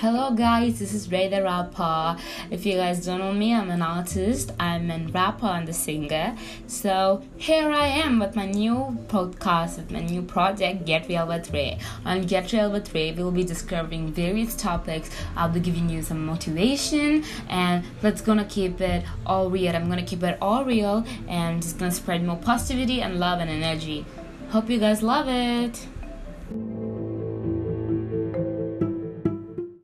Hello guys, this is Ray the rapper. If you guys don't know me, I'm an artist, I'm a rapper and a singer. So here I am with my new podcast, with my new project, Get Real with Ray. On Get Real with Ray, we'll be discovering various topics. I'll be giving you some motivation and let's gonna keep it all real. I'm gonna keep it all real and just gonna spread more positivity and love and energy. Hope you guys love it.